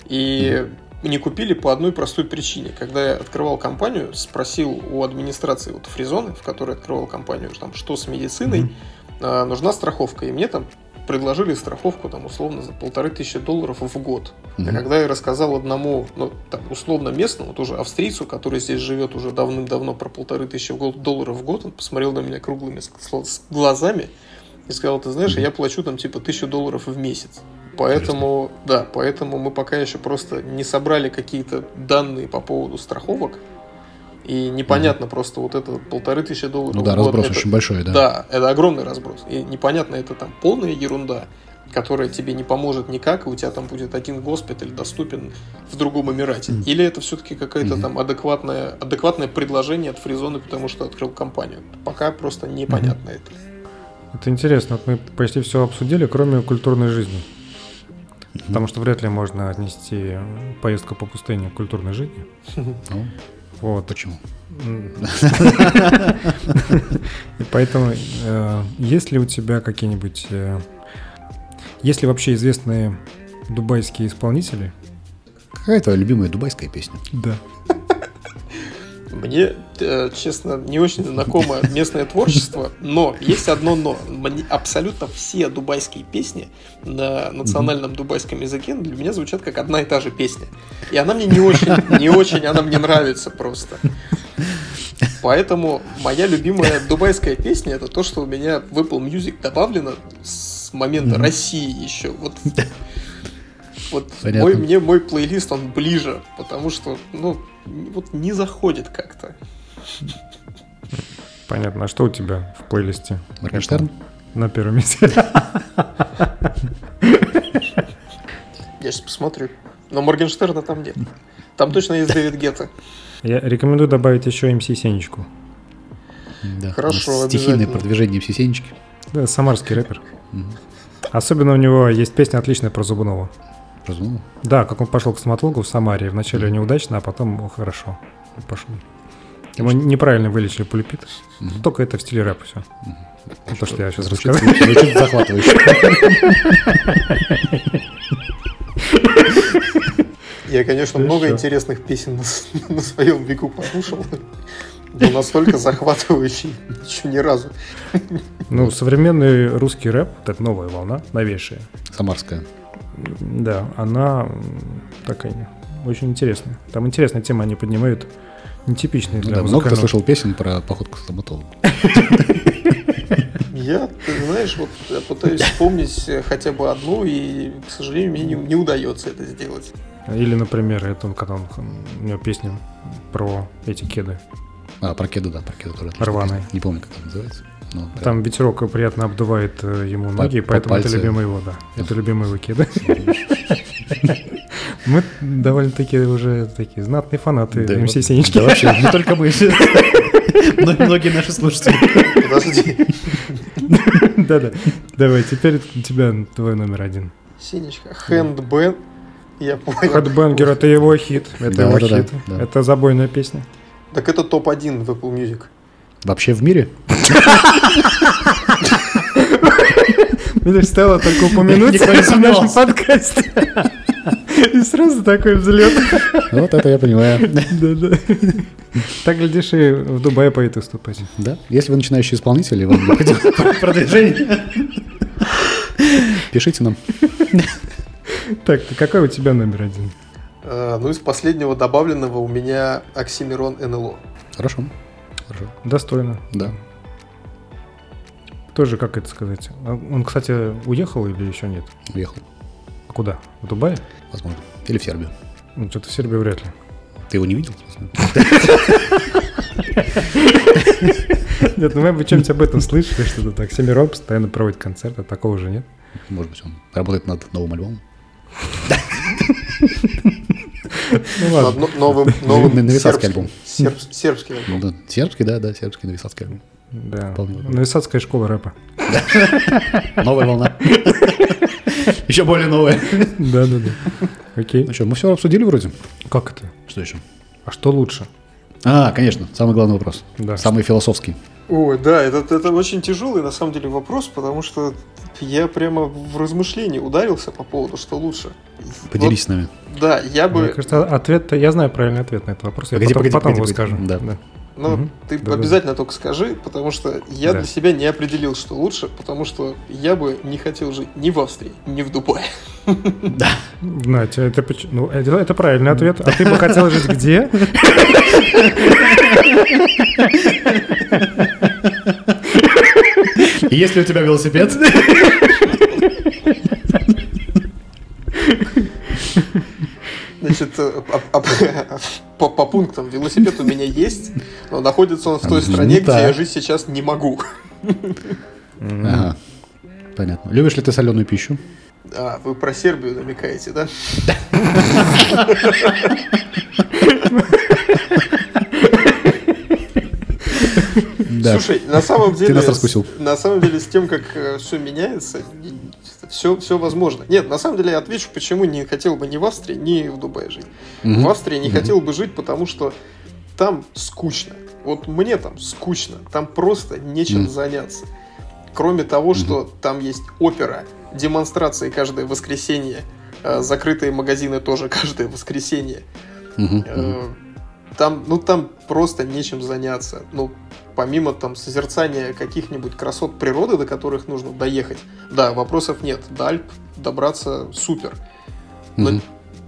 B: И угу не купили по одной простой причине. Когда я открывал компанию, спросил у администрации вот Фризоны, в которой открывал компанию, там, что с медициной, mm-hmm. нужна страховка. И мне там предложили страховку там условно за полторы тысячи долларов в год. Mm-hmm. А когда я рассказал одному, ну, там, условно местному, тоже австрийцу, который здесь живет уже давным-давно про полторы тысячи долларов в год, он посмотрел на меня круглыми глазами и сказал, ты знаешь, я плачу там типа тысячу долларов в месяц. Поэтому, да, поэтому мы пока еще просто не собрали какие-то данные по поводу страховок. И непонятно угу. просто вот это полторы тысячи долларов.
C: Ну да, год, разброс это, очень большой, да.
B: Да, это огромный разброс. И непонятно, это там полная ерунда, которая тебе не поможет никак, и у тебя там будет один госпиталь доступен в другом Эмирате. Mm. Или это все-таки какое-то mm-hmm. там адекватное, адекватное предложение от Фризона, потому что открыл компанию. Пока просто непонятно mm-hmm. это.
A: Это интересно, вот мы почти все обсудили, кроме культурной жизни. Потому что вряд ли можно отнести поездку по пустыне к культурной жизни.
C: Ну, вот. Почему?
A: И поэтому, э, есть ли у тебя какие-нибудь... Э, Есть ли вообще известные дубайские исполнители?
C: Какая твоя любимая дубайская песня?
A: Да.
B: Мне, э, честно, не очень знакомо местное творчество, но есть одно но. Абсолютно все дубайские песни на национальном дубайском языке для меня звучат как одна и та же песня. И она мне не очень, не очень, она мне нравится просто. Поэтому моя любимая дубайская песня это то, что у меня в Apple Music добавлено с момента mm-hmm. России еще. Вот, вот мой, мне мой плейлист он ближе, потому что ну вот не заходит как-то.
A: Понятно. А что у тебя в плейлисте?
C: Моргенштерн?
A: На первом месте.
B: Я сейчас посмотрю. Но Моргенштерна там нет. Там точно есть Дэвид Гетта.
A: Я рекомендую добавить еще МС Сенечку.
C: Да, Хорошо, Стихийное продвижение МС Сенечки.
A: Да, самарский рэпер. Особенно у него есть песня отличная про Зубунова.
C: Зубунова?
A: Да, как он пошел к стоматологу в Самаре. Вначале неудачно, а потом о, хорошо. Пошел. Ему неправильно вылечили полипит. Угу. Только это в стиле рэпа все. Угу. То, что я сейчас
C: звучит, рассказал. Звучит захватывающе.
B: Я, конечно, много интересных песен на своем веку послушал. Но настолько захватывающий еще ни разу.
A: Ну, современный русский рэп, это новая волна, новейшая.
C: Самарская.
A: Да, она такая очень интересная. Там интересная тема, они поднимают нетипичные для ну, да,
C: Много кто слышал песен про поход к стоматологу.
B: Я, ты знаешь, вот я пытаюсь вспомнить хотя бы одну, и, к сожалению, мне не, не удается это сделать.
A: Или, например, это он, когда он, у него песня про эти кеды.
C: А, про кеды, да, про кеды тоже.
A: Рваные.
C: Не помню, как это называется.
A: Но прям... Там ветерок приятно обдувает э, ему ноги, по, поэтому по это любимый его, да. Это любимый его кеды. Мы довольно-таки уже такие знатные фанаты да, МС Сенечки.
C: Да вообще, не только мы. Многие наши слушатели. Подожди.
A: Да-да. Давай, теперь у тебя твой номер один.
B: Синечка. Хэндбэн. Я
A: понял. Хэдбэнгер это его хит. Это его хит. Это забойная песня.
B: Так это топ-1 в Apple Music.
C: Вообще в мире?
A: Мне стоило только упомянуть в нашем подкасте. И сразу такой взлет.
C: Вот это я понимаю.
A: Да-да. Так, глядишь, и в Дубае поедет выступать.
C: Да. Если вы начинающий исполнитель, и вам необходимо продвижение, пишите нам.
A: Так, какой у тебя номер один?
B: А, ну, из последнего добавленного у меня Оксимирон НЛО.
C: Хорошо. Хорошо.
A: Достойно.
C: Да.
A: Тоже, как это сказать? А он, кстати, уехал или еще нет?
C: Уехал.
A: А куда? В Дубае?
C: Возможно. Или в Сербию.
A: Ну, что-то в Сербию вряд ли.
C: Ты его не видел?
A: Нет, ну мы бы чем-нибудь об этом слышали, что-то так. Семирон постоянно проводит концерты, такого уже нет.
C: Может быть, он работает над новым альбомом.
B: Ну ладно. Новым, новым
C: Новисадский альбом.
B: Сербский альбом.
C: Ну, сербский, да, да, сербский новисадский альбом.
A: Да. Новисадская школа рэпа.
C: Новая волна. Еще более новая.
A: Да, да, да. Окей.
C: Ну что, мы все обсудили вроде?
A: Как это?
C: Что еще?
A: А что лучше?
C: А, конечно, самый главный вопрос. Да. Самый философский.
B: Ой, да, это, это очень тяжелый на самом деле вопрос, потому что я прямо в размышлении ударился по поводу, что лучше.
C: Поделись вот, с нами.
B: Да, я бы... Мне
A: кажется, ответ я знаю правильный ответ на этот вопрос.
C: Погоди,
A: я потом,
C: погоди,
A: потом
C: погоди,
A: его скажу.
C: Да. да.
B: Ну, угу. ты да, обязательно да. только скажи, потому что я да. для себя не определил, что лучше, потому что я бы не хотел жить ни в Австрии, ни в Дубае.
C: Да.
A: Надя, это, ну, это, это правильный ответ. А ты бы хотел жить где?
C: Есть ли у тебя велосипед?
B: Значит, э, по, по пунктам велосипед у меня есть, но находится он в той стране, где я жить сейчас не могу.
C: Ага. Понятно. Любишь ли ты соленую пищу?
B: А, вы про Сербию намекаете, да? Да. Слушай, на самом деле...
C: Ты нас раскусил.
B: На самом деле, с тем, как э, все меняется, все, все возможно. Нет, на самом деле я отвечу, почему не хотел бы ни в Австрии, ни в Дубае жить. Угу. В Австрии не угу. хотел бы жить, потому что там скучно. Вот мне там скучно. Там просто нечем угу. заняться. кроме того, что там есть опера, демонстрации каждое воскресенье, э, закрытые магазины тоже каждое воскресенье. Э, там, ну, там просто нечем заняться. Ну, помимо там созерцания каких-нибудь красот природы, до которых нужно доехать, да, вопросов нет. До Альп добраться супер. Но
C: Мгм.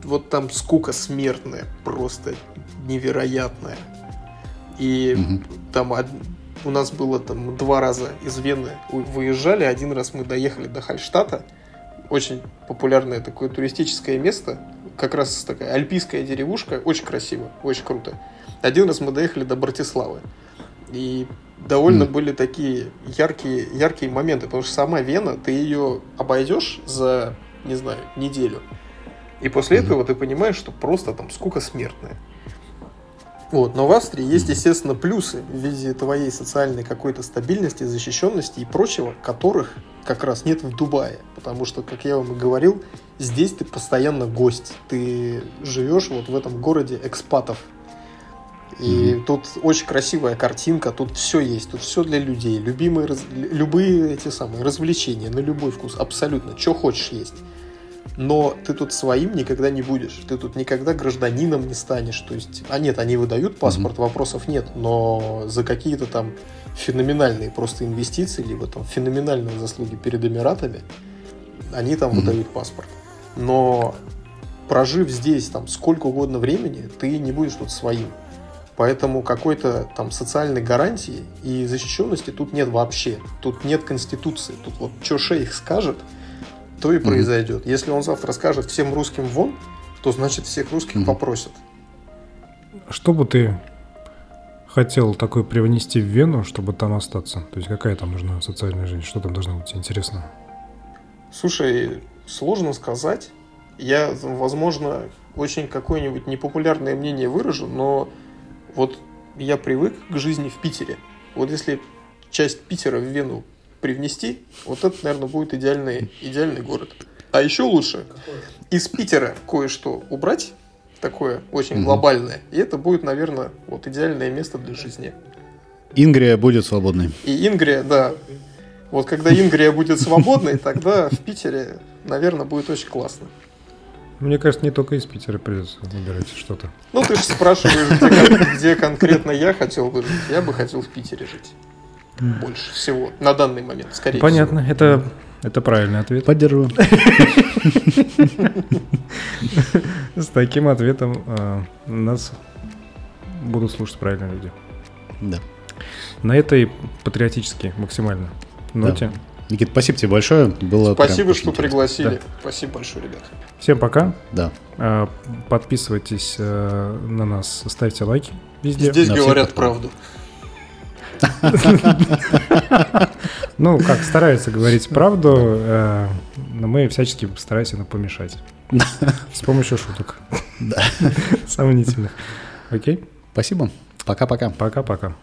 B: вот там скука смертная, просто невероятная. И
C: Мгм.
B: там од- у нас было там два раза из Вены выезжали, один раз мы доехали до Хальштата, очень популярное такое туристическое место, как раз такая альпийская деревушка, очень красиво, очень круто. Один раз мы доехали до Братиславы, и довольно
C: Мгм.
B: были такие яркие, яркие моменты, потому что сама Вена, ты ее обойдешь за, не знаю, неделю, и после
C: Мгм.
B: этого ты понимаешь, что просто там скука смертная. Вот, но в Австрии есть, естественно, плюсы в виде твоей социальной какой-то стабильности, защищенности и прочего, которых как раз нет в Дубае. Потому что, как я вам и говорил, здесь ты постоянно гость. Ты живешь вот в этом городе экспатов. И
C: Мгм.
B: тут очень красивая картинка, тут все есть, тут все для людей. Любимые, раз- любые эти самые развлечения на любой вкус, абсолютно, что хочешь есть. Но ты тут своим никогда не будешь. Ты тут никогда гражданином не станешь. То есть, а нет, они выдают паспорт, вопросов нет. Но за какие-то там феноменальные просто инвестиции, либо там феноменальные заслуги перед Эмиратами, они там
C: Мгм.
B: выдают паспорт. Но прожив здесь там сколько угодно времени, ты не будешь тут своим. Поэтому какой-то там социальной гарантии и защищенности тут нет вообще. Тут нет конституции. Тут вот что шейх скажет, то и произойдет. Если он завтра скажет всем русским вон, то значит всех русских
C: Мгм.
B: попросят.
A: Что бы ты хотел такое привнести в Вену, чтобы там остаться? То есть какая там нужна социальная жизнь? Что там должно быть интересного?
B: Слушай, сложно сказать. Я, возможно, очень какое-нибудь непопулярное мнение выражу, но вот я привык к жизни в Питере. Вот если часть Питера в Вену привнести, вот это, наверное, будет идеальный, идеальный город. А еще лучше из Питера кое-что убрать, такое очень
C: Мгм.
B: глобальное, и это будет, наверное, вот идеальное место для жизни.
C: Ингрия будет свободной.
B: И Ингрия, да. Вот когда Ингрия будет свободной, тогда в Питере, наверное, будет очень классно.
A: Мне кажется, не только из Питера придется выбирать что-то.
B: Ну, ты же спрашиваешь, где, кон- где конкретно я хотел бы жить. Я бы хотел в Питере жить. Больше всего. На данный момент, скорее
A: Понятно, это, это правильный ответ.
C: Поддерживаю.
A: С таким ответом э, нас будут слушать правильные люди.
C: Да.
A: На этой патриотически максимально ноте.
C: Никит, спасибо тебе большое. Было
B: Спасибо, что
C: интересно.
B: пригласили. Спасибо большое, ребят.
A: Всем пока.
C: Да.
A: Э, Подписывайтесь э, на нас, ставьте лайки везде.
B: Здесь
C: На
B: говорят правду.
A: Ну, как стараются говорить правду, э, но мы всячески стараемся нам помешать. С помощью шуток.
C: Да.
A: Сомнительных. Окей?
C: Спасибо. Пока-пока.
A: Пока-пока.